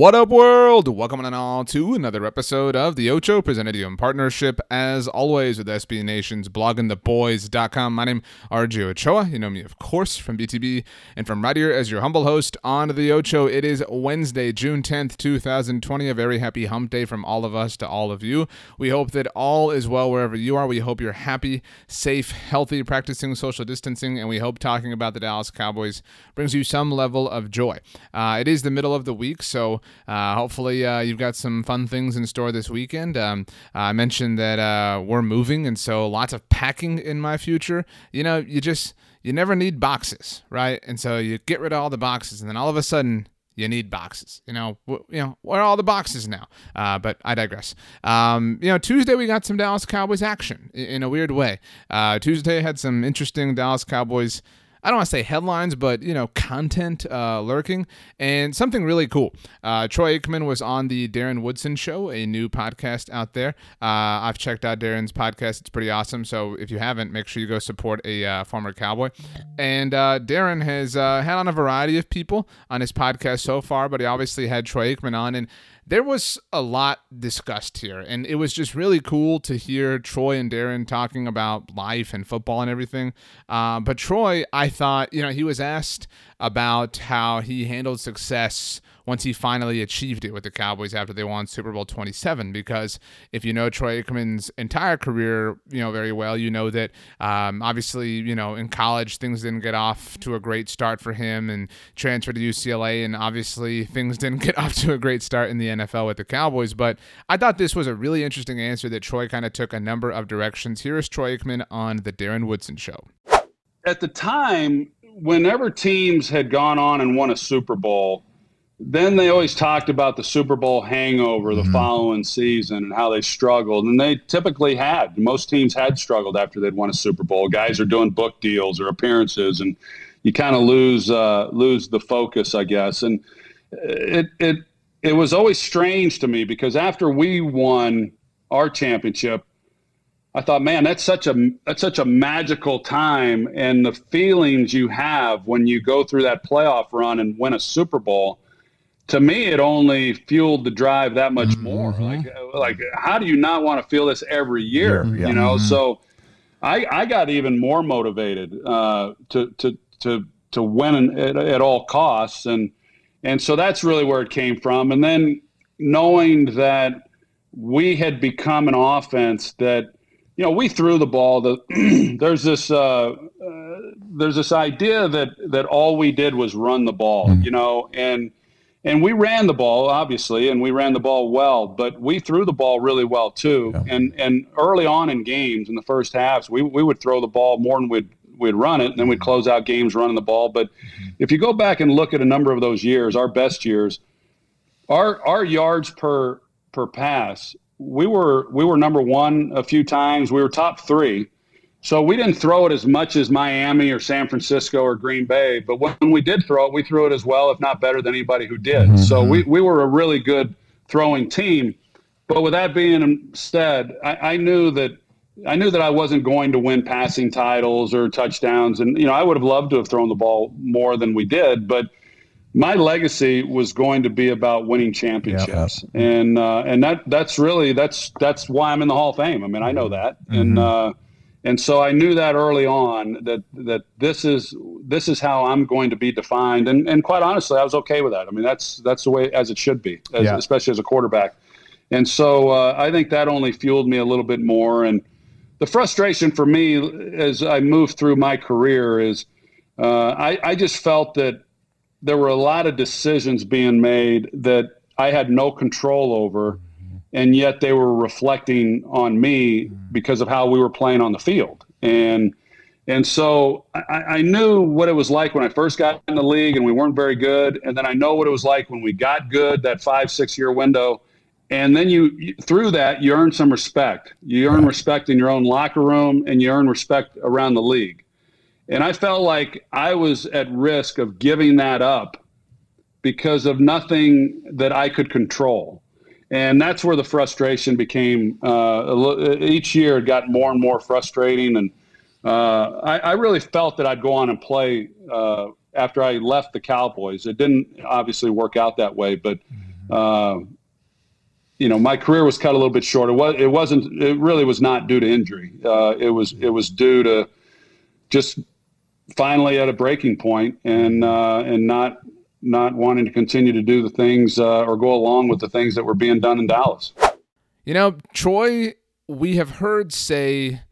What up, world? Welcome on all to another episode of The Ocho, presented to you in partnership, as always, with SB Nation's bloggingtheboys.com. My name is RJ Ochoa. You know me, of course, from BTB and from right here as your humble host on The Ocho. It is Wednesday, June 10th, 2020. A very happy hump day from all of us to all of you. We hope that all is well wherever you are. We hope you're happy, safe, healthy, practicing social distancing, and we hope talking about the Dallas Cowboys brings you some level of joy. Uh, it is the middle of the week, so hopefully, uh, you've got some fun things in store this weekend. Um, I mentioned that uh, we're moving, and so lots of packing in my future. You know, you just you never need boxes, right? And so you get rid of all the boxes, and then all of a sudden you need boxes. You know, you know, where are all the boxes now? Uh, but I digress. Um, you know, Tuesday we got some Dallas Cowboys action in, in a weird way. Uh, Tuesday had some interesting Dallas Cowboys I don't want to say headlines, but you know, content uh, lurking, and something really cool. Uh, Troy Aikman was on the Darren Woodson Show, a new podcast out there. Uh, I've checked out Darren's podcast; it's pretty awesome. So if you haven't, make sure you go support a uh, former cowboy. And uh, Darren has uh, had on a variety of people on his podcast so far, but he obviously had Troy Aikman on, and there was a lot discussed here, and it was just really cool to hear Troy and Darren talking about life and football and everything. Uh, but Troy, I thought, you know, he was asked about how he handled success once he finally achieved it with the Cowboys after they won Super Bowl 27. Because if you know Troy Aikman's entire career, you know very well, you know that um, obviously, you know, in college things didn't get off to a great start for him, and transferred to UCLA, and obviously things didn't get off to a great start in the NFL with the Cowboys. But I thought this was a really interesting answer that Troy kind of took a number of directions. Here is Troy Aikman on the Darren Woodson Show. At the time, whenever teams had gone on and won a Super Bowl, then they always talked about the Super Bowl hangover the mm-hmm. following season and how they struggled. And they typically had. Most teams had struggled after they'd won a Super Bowl. Guys are doing book deals or appearances, and you kind of lose uh, lose the focus, I guess. And it it it was always strange to me because after we won our championship, I thought, man, that's such a that's such a magical time, and the feelings you have when you go through that playoff run and win a Super Bowl to me, it only fueled the drive that much mm-hmm. more. Like, like how do you not want to feel this every year? You know, mm-hmm. so I, I got even more motivated uh, to to to to win at, at all costs, and and so that's really where it came from. And then knowing that we had become an offense that you know we threw the ball. The there's this uh, uh, there's this idea that that all we did was run the ball. Mm-hmm. You know, and and we ran the ball obviously and we ran the ball well but we threw the ball really well too yeah. and and early on in games in the first halves we, we would throw the ball more than we'd we'd run it and then we'd close out games running the ball but if you go back and look at a number of those years our best years our our yards per per pass we were we were number one a few times we were top three so we didn't throw it as much as Miami or San Francisco or Green Bay, but when we did throw it, we threw it as well, if not better than anybody who did. Mm-hmm. So we, we were a really good throwing team. But with that being said, I, I knew that I knew that I wasn't going to win passing titles or touchdowns, and you know I would have loved to have thrown the ball more than we did, but my legacy was going to be about winning championships, yep. and uh, and that that's really that's that's why I'm in the Hall of Fame. I mean, I know that, mm-hmm. and uh, and so I knew that early on that that this is this is how I'm going to be defined, and and quite honestly, I was okay with that. I mean, that's that's the way as it should be, as, yeah. especially as a quarterback. And so uh, I think that only fueled me a little bit more. And the frustration for me as I moved through my career is uh, I, I just felt that there were a lot of decisions being made that I had no control over, and yet they were reflecting on me because of how we were playing on the field. And and so I, I, knew what it was like when I first got in the league and we weren't very good. And then I know what it was like when we got good, that five, six year window. And then you, through that, you earn some respect. You earn respect in your own locker room and you earn respect around the league. And I felt like I was at risk of giving that up because of nothing that I could control. And that's where the frustration became. Uh, each year it got more and more frustrating. And uh, I, I, really felt that I'd go on and play uh, after I left the Cowboys. It didn't obviously work out that way, but. You know, my career was cut a little bit short. It was. It wasn't. It really was not due to injury. Uh, it was. It was due to just finally at a breaking point and uh, and not not wanting to continue to do the things uh, or go along with the things that were being done in Dallas. You know, Troy, we have heard say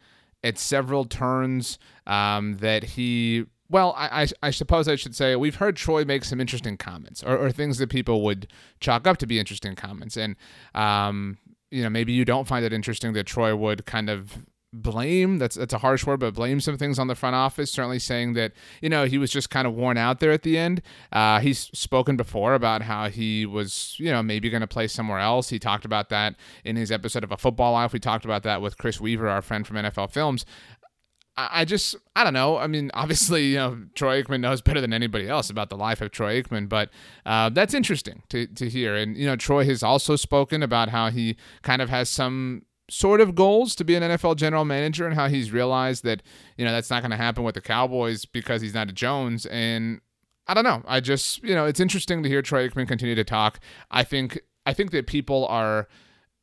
at several turns um, that he. Well, I, I, I, suppose I should say we've heard Troy make some interesting comments or, or things that people would chalk up to be interesting comments. And, um, you know, maybe you don't find it interesting that Troy would kind of blame that's that's a harsh word but blame some things on the front office certainly saying that you know he was just kind of worn out there at the end. Uh, he's spoken before about how he was you know maybe going to play somewhere else. He talked about that in his episode of a football life we talked about that with chris weaver our friend from nfl films I, just I don't know. I mean, obviously, you know, Troy Aikman knows better than anybody else about the life of Troy Aikman, but uh, that's interesting to to hear. And you know, Troy has also spoken about how he kind of has some sort of goals to be an NFL general manager and how he's realized that, you know, that's not going to happen with the Cowboys because he's not a Jones. And I don't know. I just, you know, it's interesting to hear Troy Aikman continue to talk. I think, I think that people are,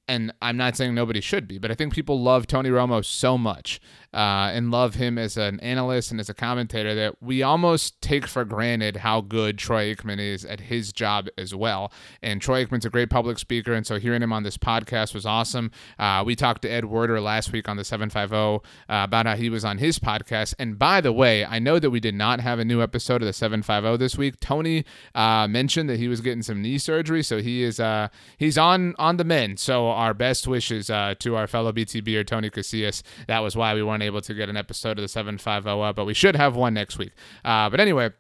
and I'm not saying nobody should be, but I think people love Tony Romo so much uh, and love him as an analyst and as a commentator that we almost take for granted how good Troy Aikman is at his job as well. And Troy Aikman's a great public speaker, and so hearing him on this podcast was awesome. Uh, we talked to Ed Werder last week on the 750 uh, about how he was on his podcast. And by the way, I know that we did not have a new episode of the 750 this week. Tony uh, mentioned that he was getting some knee surgery, so he is uh, he's on on the mend. So our best wishes uh, to our fellow BTB or Tony Casillas. That was why we weren't able to get an episode of the 750 up, but we should have one next week. Uh, but anyway,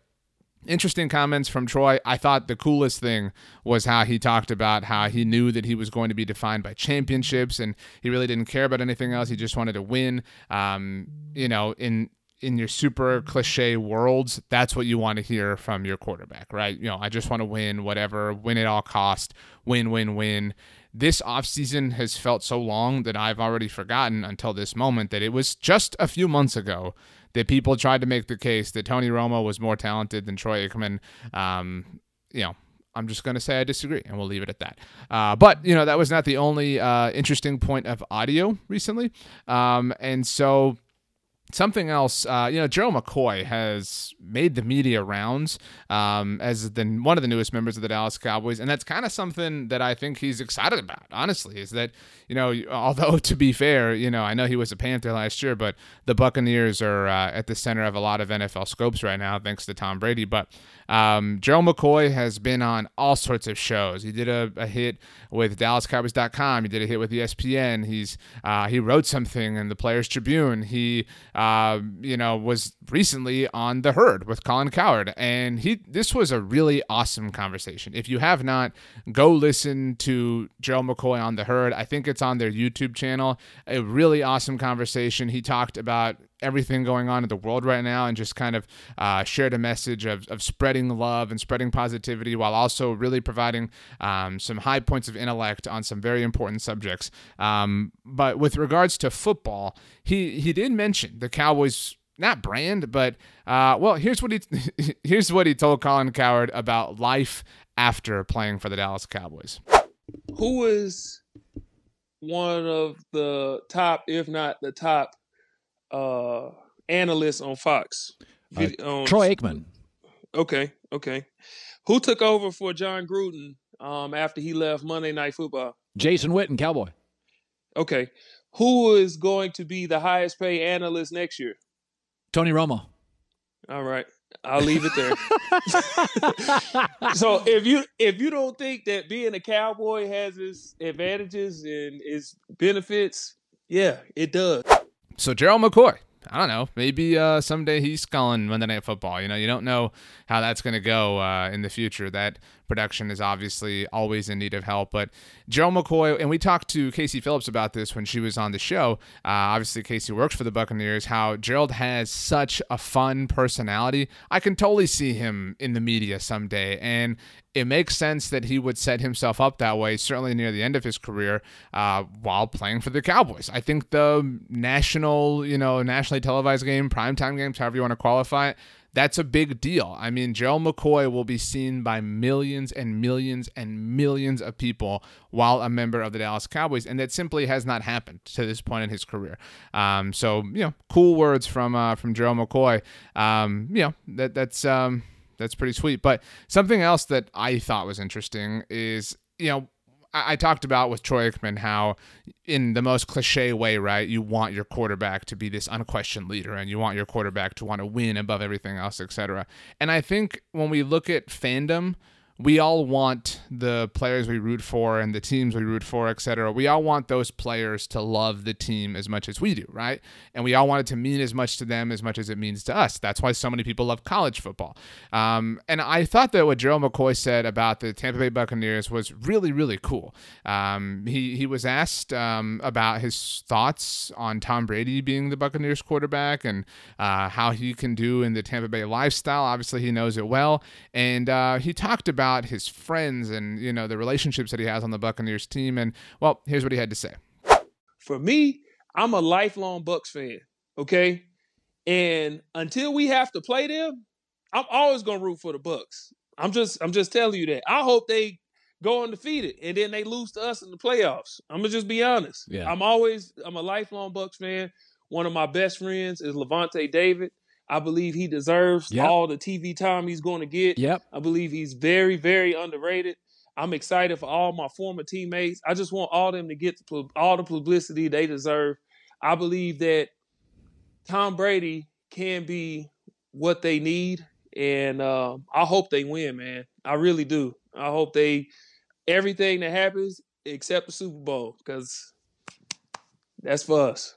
interesting comments from Troy. I thought the coolest thing was how he talked about how he knew that he was going to be defined by championships and he really didn't care about anything else. He just wanted to win. Um, you know, in in your super cliche worlds, that's what you want to hear from your quarterback, right? You know, I just want to win, whatever, win at all cost, win, win, win this offseason has felt so long that I've already forgotten until this moment that it was just a few months ago that people tried to make the case that Tony Romo was more talented than Troy Aikman. Um, you know, I'm just going to say I disagree, and we'll leave it at that. Uh, but you know, that was not the only uh, interesting point of audio recently, um, and so something else, uh, you know, Gerald McCoy has made the media rounds um, as the, one of the newest members of the Dallas Cowboys, and that's kind of something that I think he's excited about. Honestly, is that you know, although to be fair, you know, I know he was a Panther last year, but the Buccaneers are uh, at the center of a lot of NFL scopes right now, thanks to Tom Brady. But um, Gerald McCoy has been on all sorts of shows. He did a, a hit with DallasCowboys.com. He did a hit with ESPN. He's uh, he wrote something in the Players Tribune. He uh, you know was recently on the Herd with Colin Cowherd, and he this was a really awesome conversation. If you have not, go listen to Gerald McCoy on the Herd. I think it's on their YouTube channel. A really awesome conversation. He talked about everything going on in the world right now and just kind of uh, shared a message of, of spreading love and spreading positivity while also really providing um, some high points of intellect on some very important subjects. Um, but with regards to football, he, he did mention the Cowboys not brand, but uh, well, here's what he here's what he told Colin Cowherd about life after playing for the Dallas Cowboys. Who is one of the top, if not the top, uh, analysts on Fox? Uh, Troy Aikman. Okay, okay. Who took over for Jon Gruden um, after he left Monday Night Football? Jason Witten, Cowboy. Okay. Who is going to be the highest paid analyst next year? Tony Romo. All right. I'll leave it there. so if you if you don't think that being a cowboy has its advantages and its benefits, yeah, it does. So Gerald McCoy, I don't know. Maybe uh, someday he's calling Monday Night Football. You know, you don't know how that's going to go uh, in the future. That production is obviously always in need of help. But Joe McCoy, and we talked to Casey Phillips about this when she was on the show. Uh, obviously, Casey works for the Buccaneers. How Gerald has such a fun personality. I can totally see him in the media someday, and it makes sense that he would set himself up that way, certainly near the end of his career, uh, while playing for the Cowboys. I think the national, you know, nationally televised game, primetime games, however you want to qualify it, that's a big deal. I mean, Gerald McCoy will be seen by millions and millions and millions of people while a member of the Dallas Cowboys, and that simply has not happened to this point in his career. Um, so you know, cool words from uh, from Gerald McCoy. Um, you know that that's um, that's pretty sweet. But something else that I thought was interesting is you know I, talked about with Troy Aikman how, in the most cliche way, right, you want your quarterback to be this unquestioned leader, and you want your quarterback to want to win above everything else, etc. And I think when we look at fandom, we all want the players we root for and the teams we root for, etc. We all want those players to love the team as much as we do, right? And we all want it to mean as much to them as much as it means to us. That's why so many people love college football. Um, and I thought that what Gerald McCoy said about the Tampa Bay Buccaneers was really, really cool. Um, he he was asked um, about his thoughts on Tom Brady being the Buccaneers quarterback and uh, how he can do in the Tampa Bay lifestyle. Obviously, he knows it well, and uh, he talked about about his friends and you know the relationships that he has on the Buccaneers team. And well, here's what he had to say. For me, I'm a lifelong Bucs fan. Okay, and until we have to play them, I'm always gonna root for the Bucs. I'm just I'm just telling you that. I hope they go undefeated and then they lose to us in the playoffs. I'm gonna just be honest. Yeah. I'm always I'm a lifelong Bucs fan. One of my best friends is Lavonte David. I believe he deserves yep. all the TV time he's going to get. Yep. I believe he's very, very underrated. I'm excited for all my former teammates. I just want all them to get all the publicity they deserve. I believe that Tom Brady can be what they need, and uh, I hope they win, man. I really do. I hope they everything that happens except the Super Bowl because that's for us.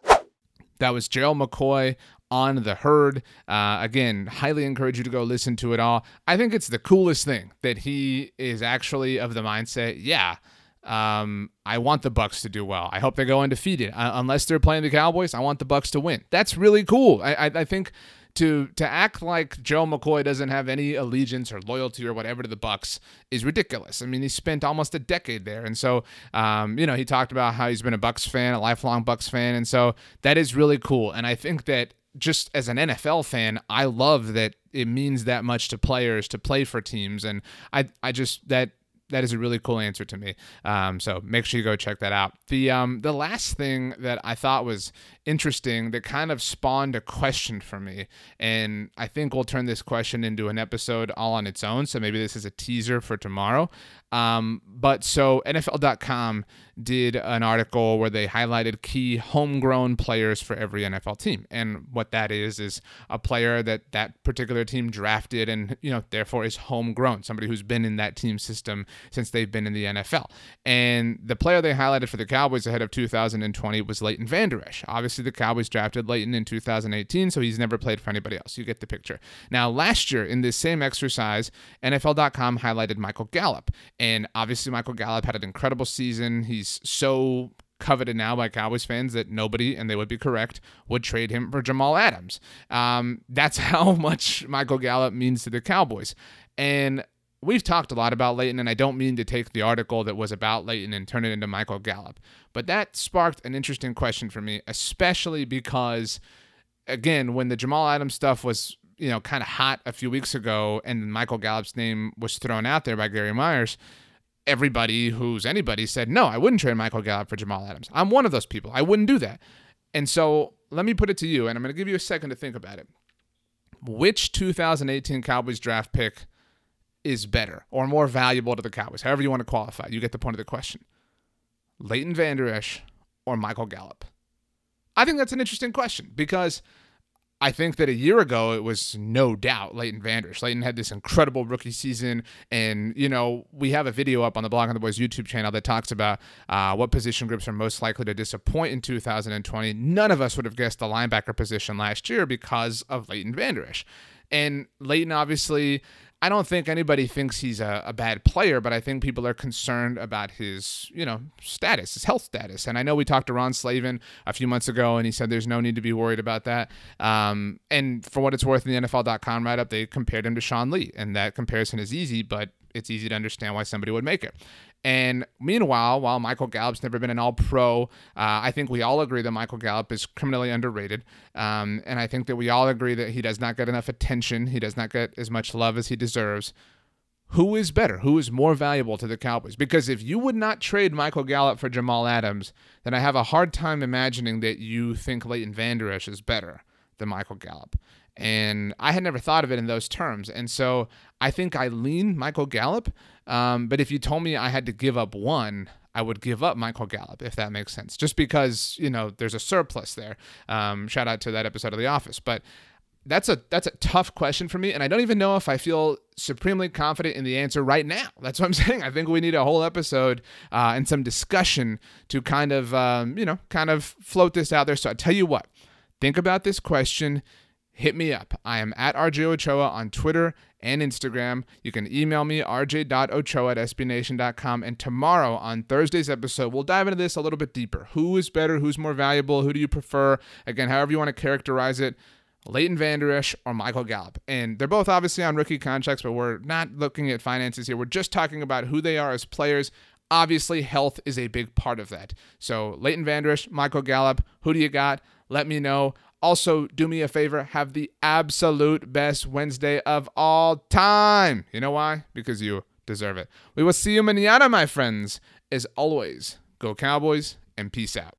That was Gerald McCoy on the herd. Uh, again, highly encourage you to go listen to it all. I think it's the coolest thing that he is actually of the mindset. Yeah. Um, I want the Bucs to do well. I hope they go undefeated. Uh, unless they're playing the Cowboys, I want the Bucs to win. That's really cool. I, I, I think to to act like Joe McCoy doesn't have any allegiance or loyalty or whatever to the Bucs is ridiculous. I mean, he spent almost a decade there, and so um, you know he talked about how he's been a Bucs fan, a lifelong Bucs fan, and so that is really cool. And I think that just as an NFL fan, I love that it means that much to players to play for teams, and I I just that that is a really cool answer to me. Um, so make sure you go check that out. The um, the last thing that I thought was interesting that kind of spawned a question for me, and I think we'll turn this question into an episode all on its own. So maybe this is a teaser for tomorrow. Um, but so NFL.com did an article where they highlighted key homegrown players for every NFL team. And what that is is a player that that particular team drafted and you know therefore is homegrown, somebody who's been in that team system since they've been in the NFL. And the player they highlighted for the Cowboys ahead of 2020 was Leighton Vander Esch. Obviously the Cowboys drafted Leighton in 2018, so he's never played for anybody else. You get the picture. Now last year in this same exercise, NFL.com highlighted Michael Gallup and obviously, Michael Gallup had an incredible season. He's so coveted now by Cowboys fans that nobody, and they would be correct, would trade him for Jamal Adams. Um, that's how much Michael Gallup means to the Cowboys. And we've talked a lot about Leighton, and I don't mean to take the article that was about Leighton and turn it into Michael Gallup. But that sparked an interesting question for me, especially because, again, when the Jamal Adams stuff was you know kind of hot a few weeks ago, and Michael Gallup's name was thrown out there by Gary Myers everybody who's anybody said, no, I wouldn't trade Michael Gallup for Jamal Adams. I'm one of those people. I wouldn't do that. And so let me put it to you, and I'm going to give you a second to think about it. Which 2018 Cowboys draft pick is better or more valuable to the Cowboys? However you want to qualify. You get the point of the question. Leighton Vander Esch or Michael Gallup? I think that's an interesting question because – I think that a year ago it was no doubt Leighton Vander. Leighton had this incredible rookie season, and you know we have a video up on the Blogging the Boys YouTube channel that talks about uh, what position groups are most likely to disappoint in 2020. None of us would have guessed the linebacker position last year because of Leighton Vander Esch. And Leighton obviously I don't think anybody thinks he's a, a, bad player, but I think people are concerned about his, you know, status, his health status. And I know we talked to Ron Slavin a few months ago, and he said there's no need to be worried about that. Um, and for what it's worth, in the NFL.com write up, they compared him to Sean Lee, and that comparison is easy, but it's easy to understand why somebody would make it. And meanwhile, while Michael Gallup's never been an all pro, uh, I think we all agree that Michael Gallup is criminally underrated. Um, and I think that we all agree that he does not get enough attention. He does not get as much love as he deserves. Who is better? Who is more valuable to the Cowboys? Because if you would not trade Michael Gallup for Jamal Adams, then I have a hard time imagining that you think Leighton Vander Esch is better than Michael Gallup. And I had never thought of it in those terms. And so I think I lean Michael Gallup. Um, but if you told me I had to give up one, I would give up Michael Gallup, if that makes sense, just because, you know, there's a surplus there. Um, shout out to that episode of The Office. But that's a that's a tough question for me, and I don't even know if I feel supremely confident in the answer right now. That's what I'm saying. I think we need a whole episode uh, and some discussion to kind of um, you know kind of float this out there. So I tell you what, think about this question hit me up. I am at RJ Ochoa on Twitter and Instagram. You can email me, rj.ochoa at sbnation.com. And tomorrow on Thursday's episode, we'll dive into this a little bit deeper. Who is better? Who's more valuable? Who do you prefer? Again, however you want to characterize it. Leighton Vander Esch or Michael Gallup. And they're both obviously on rookie contracts, but we're not looking at finances here. We're just talking about who they are as players. Obviously, health is a big part of that. So, Leighton Vander Esch, Michael Gallup, who do you got? Let me know. Also, do me a favor, have the absolute best Wednesday of all time. You know why? Because you deserve it. We will see you manana, my friends. As always, go Cowboys and peace out.